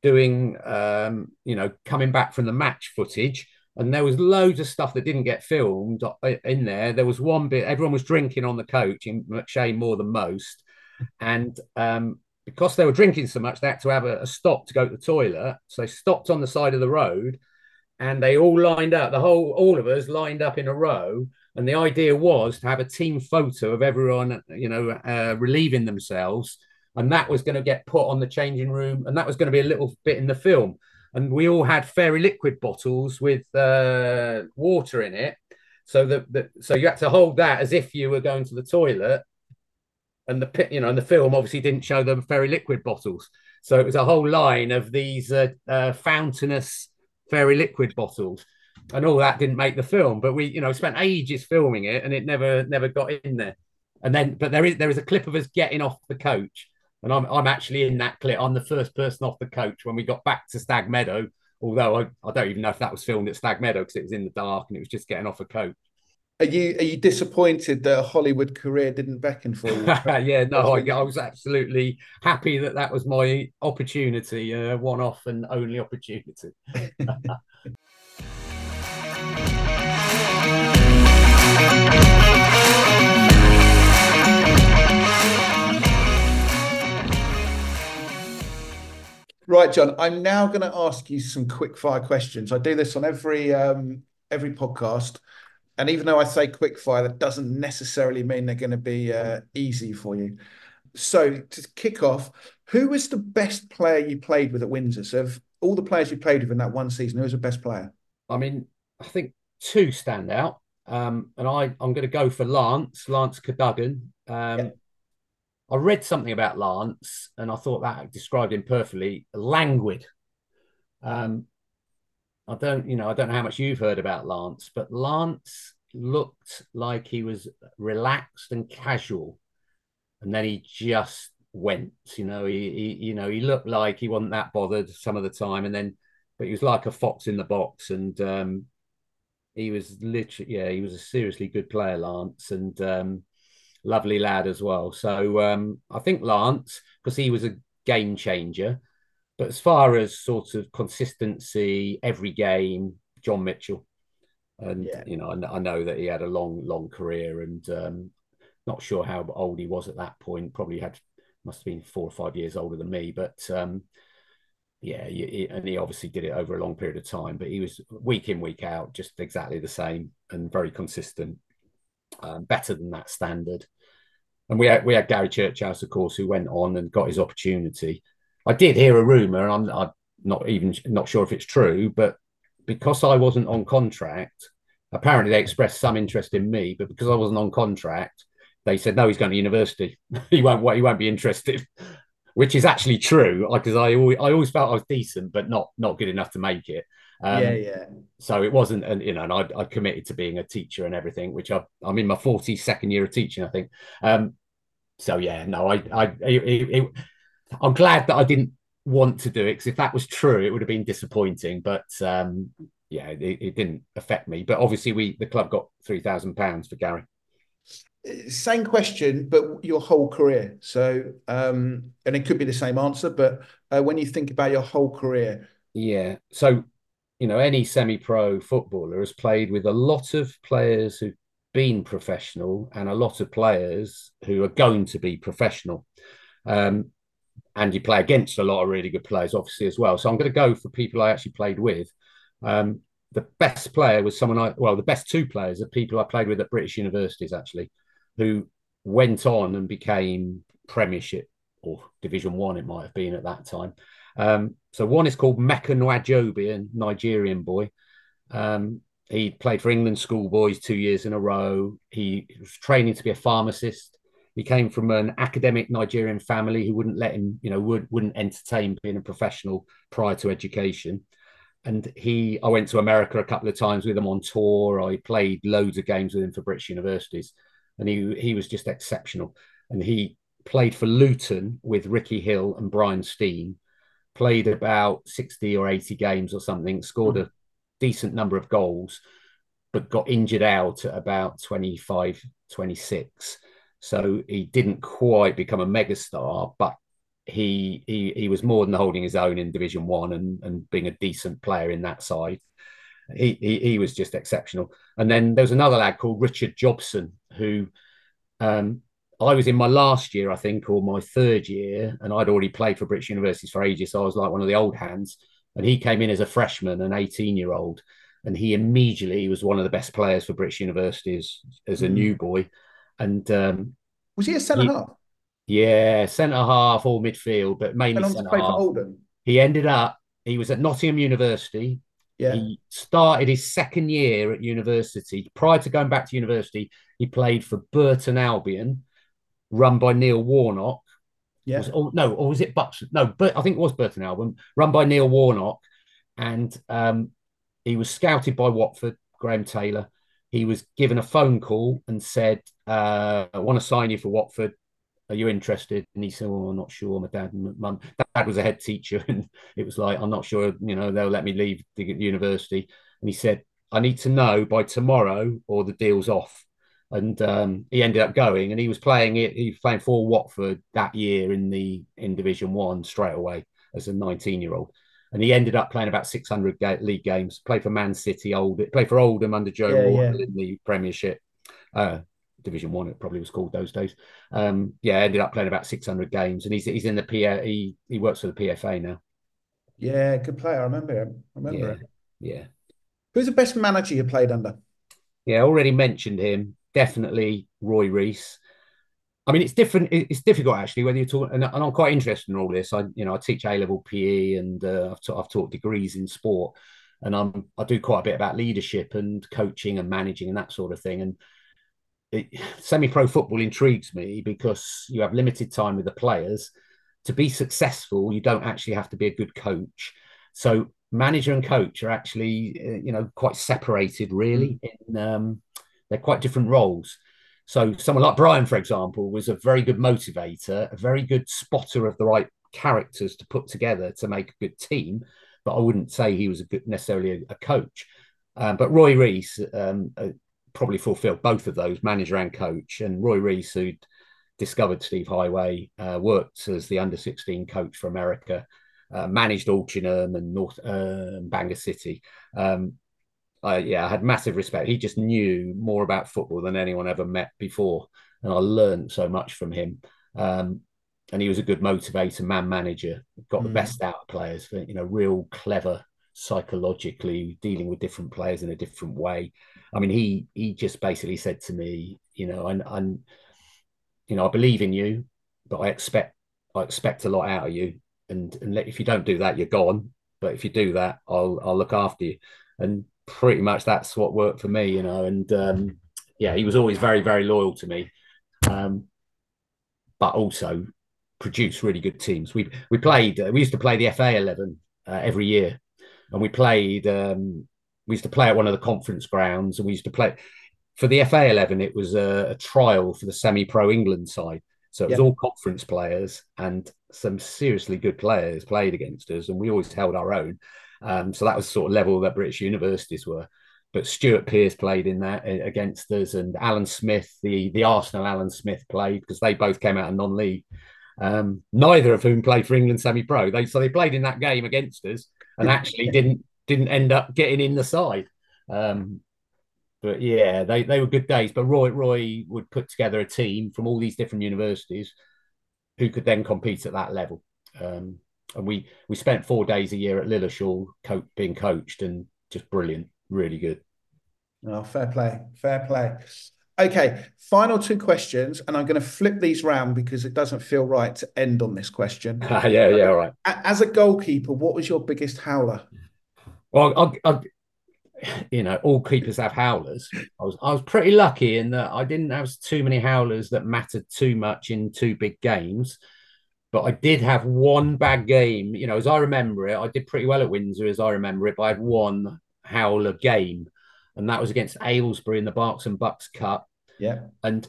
doing, um, you know, coming back from the match footage. And there was loads of stuff that didn't get filmed uh, in there. There was one bit, everyone was drinking on the coach, in McShane more than most. And um, because they were drinking so much, they had to have a, a stop to go to the toilet. So they stopped on the side of the road and they all lined up, the whole, all of us lined up in a row. And the idea was to have a team photo of everyone, you know, uh, relieving themselves and that was going to get put on the changing room, and that was going to be a little bit in the film. And we all had fairy liquid bottles with uh, water in it, so that, so you had to hold that as if you were going to the toilet. And the you know, and the film obviously didn't show them fairy liquid bottles, so it was a whole line of these uh, uh, fountainous fairy liquid bottles and all that didn't make the film but we you know spent ages filming it and it never never got in there and then but there is there is a clip of us getting off the coach and I'm, I'm actually in that clip. I'm the first person off the coach when we got back to Stag Meadow. Although I, I don't even know if that was filmed at Stag Meadow because it was in the dark and it was just getting off a coach. Are you are you disappointed that a Hollywood career didn't beckon for you? yeah, no, I, I, was absolutely happy that that was my opportunity, uh, one off and only opportunity. Right, John. I'm now going to ask you some quick fire questions. I do this on every um, every podcast, and even though I say quick fire, that doesn't necessarily mean they're going to be uh, easy for you. So to kick off, who was the best player you played with at Windsor? So of all the players you played with in that one season, who was the best player? I mean, I think two stand out, um, and I I'm going to go for Lance Lance Cadogan. Um, yeah. I read something about Lance and I thought that described him perfectly. Languid. Um, I don't, you know, I don't know how much you've heard about Lance, but Lance looked like he was relaxed and casual, and then he just went. You know, he, he, you know, he looked like he wasn't that bothered some of the time, and then, but he was like a fox in the box, and um, he was literally, yeah, he was a seriously good player, Lance, and um, lovely lad as well. So um, I think Lance, because he was a game changer. But as far as sort of consistency, every game, John Mitchell. And, yeah. you know, I, I, know that he had a long, long career and um, not sure how old he was at that point. Probably had, must have been four or five years older than me. But um, yeah, he, and he obviously did it over a long period of time. But he was week in, week out, just exactly the same and very consistent um, better than that standard. And we had we had Gary Churchouse, of course, who went on and got his opportunity. I did hear a rumor, and I'm, I'm not even not sure if it's true, but because I wasn't on contract, apparently they expressed some interest in me, but because I wasn't on contract, they said no, he's going to university. he won't. He won't be interested, which is actually true because I always I always felt I was decent, but not not good enough to make it. Um, yeah, yeah. So it wasn't, and you know, and I, I committed to being a teacher and everything, which I, I'm in my 42nd year of teaching, I think. Um, so yeah, no, I, I, it, it, I'm glad that I didn't want to do it because if that was true, it would have been disappointing. But um, yeah, it, it didn't affect me. But obviously, we the club got three thousand pounds for Gary. Same question, but your whole career. So, um, and it could be the same answer, but uh, when you think about your whole career, yeah. So you know, any semi-pro footballer has played with a lot of players who've been professional and a lot of players who are going to be professional. Um, and you play against a lot of really good players, obviously, as well. So I'm going to go for people I actually played with. Um, the best player was someone I, well, the best two players are people I played with at British universities, actually, who went on and became Premiership or Division One, it might have been at that time. Um, so one is called Mecca Nwajiobi, a Nigerian boy. Um, he played for England schoolboys two years in a row. He was training to be a pharmacist. He came from an academic Nigerian family who wouldn't let him, you know, would, wouldn't entertain being a professional prior to education. And he, I went to America a couple of times with him on tour. I played loads of games with him for British universities, and he he was just exceptional. And he played for Luton with Ricky Hill and Brian Stein, played about 60 or 80 games or something, scored a decent number of goals, but got injured out at about 25, 26. So he didn't quite become a megastar, but he he he was more than holding his own in Division One and and being a decent player in that side. He, he, he was just exceptional. And then there was another lad called Richard Jobson who um, I was in my last year, I think, or my third year, and I'd already played for British universities for ages. So I was like one of the old hands. And he came in as a freshman, an 18 year old, and he immediately was one of the best players for British universities as a mm. new boy. And um, was he a centre half? Yeah, centre half or midfield, but mainly centre half. He ended up, he was at Nottingham University. Yeah. He started his second year at university. Prior to going back to university, he played for Burton Albion run by Neil Warnock. Yeah. Was, or, no, or was it Bucks? No, but I think it was Burton Albion, run by Neil Warnock, and um, he was scouted by Watford, Graham Taylor. He was given a phone call and said, uh, "I want to sign you for Watford. Are you interested?" And he said, "Well, I'm not sure. My dad and mum. Dad was a head teacher, and it was like, I'm not sure. You know, they'll let me leave the university." And he said, I need to know by tomorrow or the deal's off. And um, he ended up going, and he was playing it. He was playing for Watford that year in the in Division One straight away as a 19 year old and he ended up playing about 600 ga- league games. Played for Man City, old played for Oldham under Joe yeah, Ward yeah. in the Premiership, uh, Division One. It probably was called those days. Um, yeah, ended up playing about 600 games, and he's he's in the PA. He he works for the PFA now. Yeah, good player. I remember him. I remember yeah, him. Yeah. Who's the best manager you played under? Yeah, already mentioned him. Definitely Roy Rees. I mean, it's different. It's difficult actually whether you're talking, and, and, I'm quite interested in all this. I, you know, I teach A level PE, and uh, I've, ta- I've taught degrees in sport, and I'm I do quite a bit about leadership and coaching and managing and that sort of thing. And it, semi-pro football intrigues me because you have limited time with the players. To be successful, you don't actually have to be a good coach. So manager and coach are actually, uh, you know, quite separated. Really, mm. in um, they're quite different roles. So someone like Brian, for example, was a very good motivator, a very good spotter of the right characters to put together to make a good team. But I wouldn't say he was a good necessarily a, a coach. Um, but Roy Rees um, uh, probably fulfilled both of those, manager and coach. And Roy Rees, who discovered Steve Heighway, uh, worked as the under 16 coach for America, uh, managed Altrincham and North uh, Bangor City. Um, I, yeah, I had massive respect. He just knew more about football than anyone ever met before, and I learned so much from him. Um, and he was a good motivator, man manager, got mm. the best out of players. You know, real clever psychologically, dealing with different players in a different way. I mean, he he just basically said to me, you know, I'm, I'm you know, I believe in you, but I expect I expect a lot out of you, and and if you don't do that, you're gone. But if you do that, I'll I'll look after you. And pretty much that's what worked for me, you know. And um, yeah, he was always very, very loyal to me, um, but also produced really good teams. We we played. Uh, we used to play the FA eleven uh, every year, and we played. Um, we used to play at one of the conference grounds, and we used to play for the FA eleven. It was a, a trial for the semi-pro England side. So it was yep. all conference players and some seriously good players played against us, and we always held our own. Um, so that was sort of level that British universities were. But Stuart Pearce played in that against us, and Alan Smith, the the Arsenal Alan Smith played because they both came out of non-league. Um, neither of whom played for England semi-pro. They so they played in that game against us, and actually didn't didn't end up getting in the side. Um, but yeah, they, they were good days. But Roy Roy would put together a team from all these different universities who could then compete at that level. Um, and we we spent four days a year at Lilleshall co- being coached and just brilliant, really good. Oh, fair play, fair play. Okay, final two questions, and I'm going to flip these round because it doesn't feel right to end on this question. yeah, yeah, all right. As a goalkeeper, what was your biggest howler? Well, I, I, you know, all keepers have howlers. I was I was pretty lucky in that I didn't have too many howlers that mattered too much in two big games. But I did have one bad game. You know, as I remember it, I did pretty well at Windsor, as I remember it. But I had one howler game, and that was against Aylesbury in the Berks and Bucks Cup. Yeah, and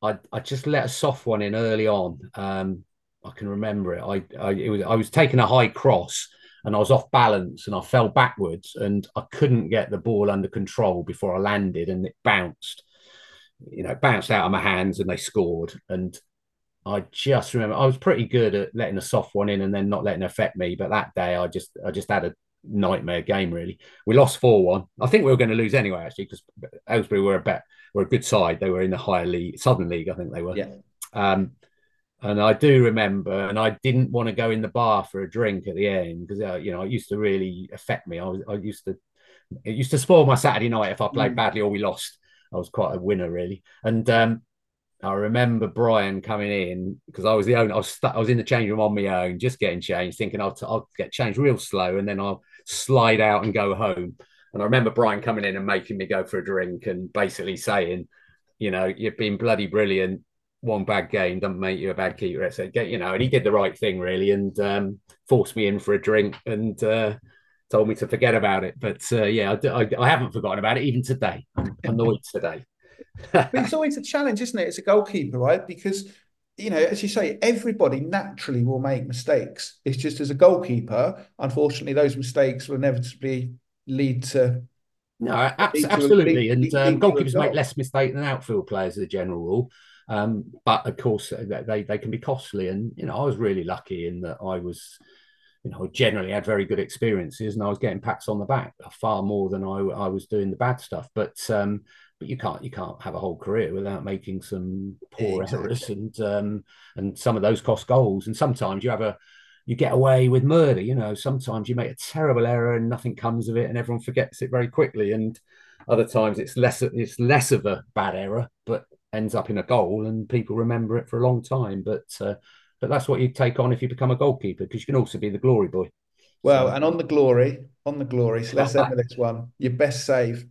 I I just let a soft one in early on. Um, I can remember it. I I it was I was taking a high cross and I was off balance and I fell backwards and I couldn't get the ball under control before I landed and it bounced. You know, bounced out of my hands and they scored. And I just remember I was pretty good at letting a soft one in and then not letting it affect me. But that day, I just I just had a nightmare game. Really, we lost four one. I think we were going to lose anyway, actually, because Aylesbury were a bet were a good side. They were in the higher league, Southern League, I think they were. Yeah. Um, and I do remember, and I didn't want to go in the bar for a drink at the end because uh, you know it used to really affect me. I was I used to it used to spoil my Saturday night if I played mm. badly or we lost. I was quite a winner really, and um, I remember Brian coming in because I was the only I was stuck, I was in the change room on my own, just getting changed, thinking I'll, t- I'll get changed real slow and then I'll slide out and go home. And I remember Brian coming in and making me go for a drink and basically saying, you know, you've been bloody brilliant. One bad game doesn't make you a bad keeper. So get, you know, and he did the right thing really and um, forced me in for a drink and uh, told me to forget about it. But uh, yeah, I, I, I, haven't forgotten about it even today. I'm annoyed today but it's always a challenge, isn't it? As a goalkeeper, right? Because you know, as you say, everybody naturally will make mistakes. It's just as a goalkeeper, unfortunately, those mistakes will inevitably lead to No, absolutely. And um, goalkeepers make less mistake than outfield players as a general rule. Um, but of course, uh, they, they can be costly. And, you know, I was really lucky in that I was, you know, generally had very good experiences and I was getting pats on the back far more than I, I was doing the bad stuff. But, um, but you can't you can't have a whole career without making some poor exactly. errors and um, and some of those cost goals and sometimes you have a you get away with murder. You know, sometimes you make a terrible error and nothing comes of it, and everyone forgets it very quickly. And other times it's less it's less of a bad error, but ends up in a goal, and people remember it for a long time. But uh, but that's what you take on if you become a goalkeeper, because you can also be the glory boy. Well, so, and on the glory, on the glory. So let's end with this one. Your best save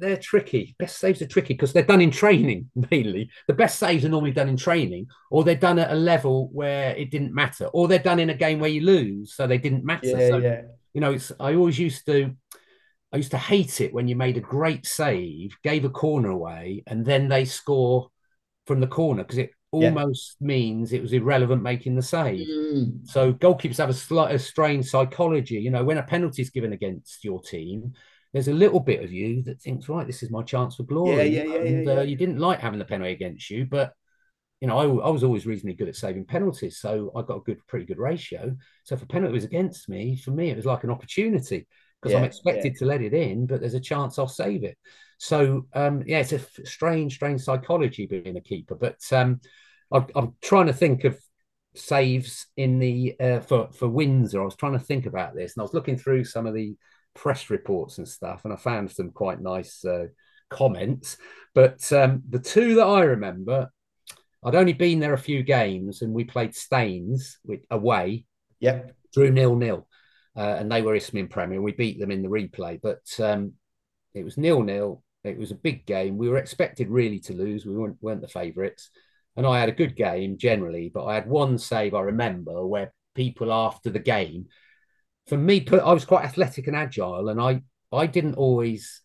they're tricky. Best saves are tricky because they're done in training mainly. The best saves are normally done in training, or they're done at a level where it didn't matter, or they're done in a game where you lose, so they didn't matter. Yeah, so, yeah. You know, it's I always used to, I used to hate it when you made a great save, gave a corner away, and then they score from the corner because it almost yeah. means it was irrelevant making the save. Mm. So goalkeepers have a slight a strange psychology. You know, when a penalty is given against your team, there's a little bit of you that thinks, right, this is my chance for glory. Yeah, yeah, yeah. And, yeah, yeah. Uh, you didn't like having the penalty against you, but you know, I, I, was always reasonably good at saving penalties, so I got a good, pretty good ratio. So if a penalty was against me, for me, it was like an opportunity because yeah, I'm expected to let it in, but there's a chance I'll save it. So um, yeah, it's a strange, strange psychology being a keeper. But um, I, I'm trying to think of saves in the uh, for for Windsor. I was trying to think about this, and I was looking through some of the press reports and stuff, and I found some quite nice uh, comments. But um, the two that I remember, I'd only been there a few games, and we played Staines with, away. Yep. Drew nil nil, uh, and they were Isthmian Premier. We beat them in the replay, but um, it was nil nil. It was a big game. We were expected really to lose. We weren't, weren't the favourites. And I had a good game generally, but I had one save I remember where people after the game for me, I was quite athletic and agile, and I I didn't always.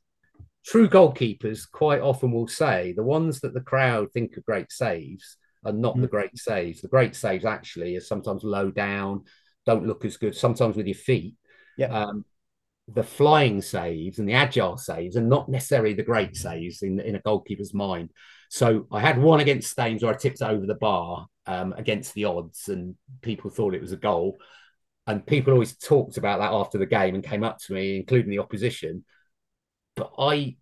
True goalkeepers quite often will say the ones that the crowd think are great saves are not mm. the great saves. The great saves actually are sometimes low down, don't look as good. Sometimes with your feet. Yeah. Um, the flying saves and the agile saves are not necessarily the great saves in, in a goalkeeper's mind. So I had one against Staines where I tipped over the bar um, against the odds, and people thought it was a goal and people always talked about that after the game and came up to me, including the opposition. But I,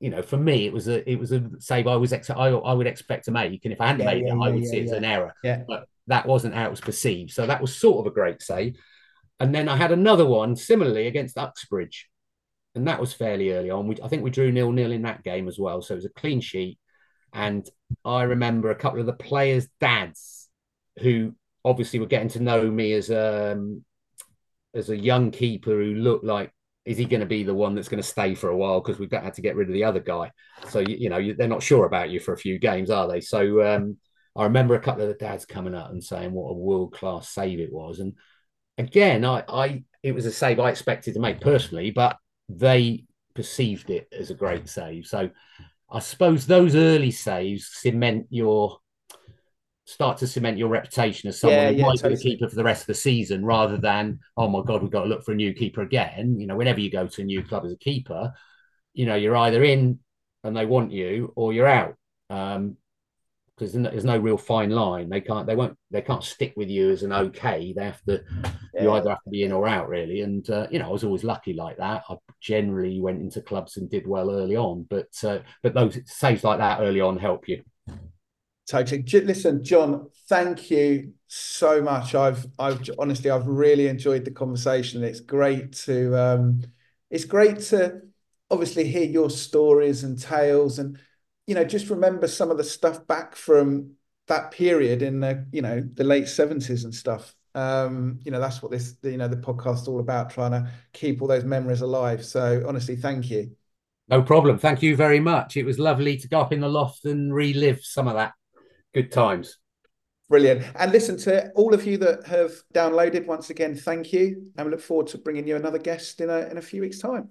you know, for me, it was a it was a save I was ex- I, I would expect to make, and if I hadn't yeah, made yeah, it, yeah, I would see it as an error. Yeah. But that wasn't how it was perceived, so that was sort of a great save. And then I had another one similarly against Uxbridge, and that was fairly early on. We, I think we drew nil nil in that game as well, so it was a clean sheet. And I remember a couple of the players' dads who obviously were getting to know me as um as a young keeper who looked like is he going to be the one that's going to stay for a while because we've had to get rid of the other guy. So you, you know you, they're not sure about you for a few games are they? So um, i remember a couple of the dads coming up and saying what a world class save it was. And again i i it was a save i expected to make personally but they perceived it as a great save. So i suppose those early saves cement your start to cement your reputation as someone yeah, who yeah, might totally. be the keeper for the rest of the season rather than, oh my God, we've got to look for a new keeper again. You know, whenever you go to a new club as a keeper, you know, you're either in and they want you or you're out. Um, because there's no real fine line. They can't, they won't, they can't stick with you as an okay. They have to, yeah. you either have to be in or out, really. And uh, you know, I was always lucky like that. I generally went into clubs and did well early on, but uh, but those saves like that early on help you. Totally. Listen, John, thank you so much. I've, I've honestly, I've really enjoyed the conversation. It's great to, um, it's great to obviously hear your stories and tales, and you know, just remember some of the stuff back from that period in the, you know, the late seventies and stuff. Um, you know, that's what this, you know, the podcast's all about, trying to keep all those memories alive. So honestly, thank you. No problem. Thank you very much. It was lovely to go up in the loft and relive some of that good times. Brilliant. And listen to all of you that have downloaded once again, thank you. And we look forward to bringing you another guest in a, in a few weeks' time.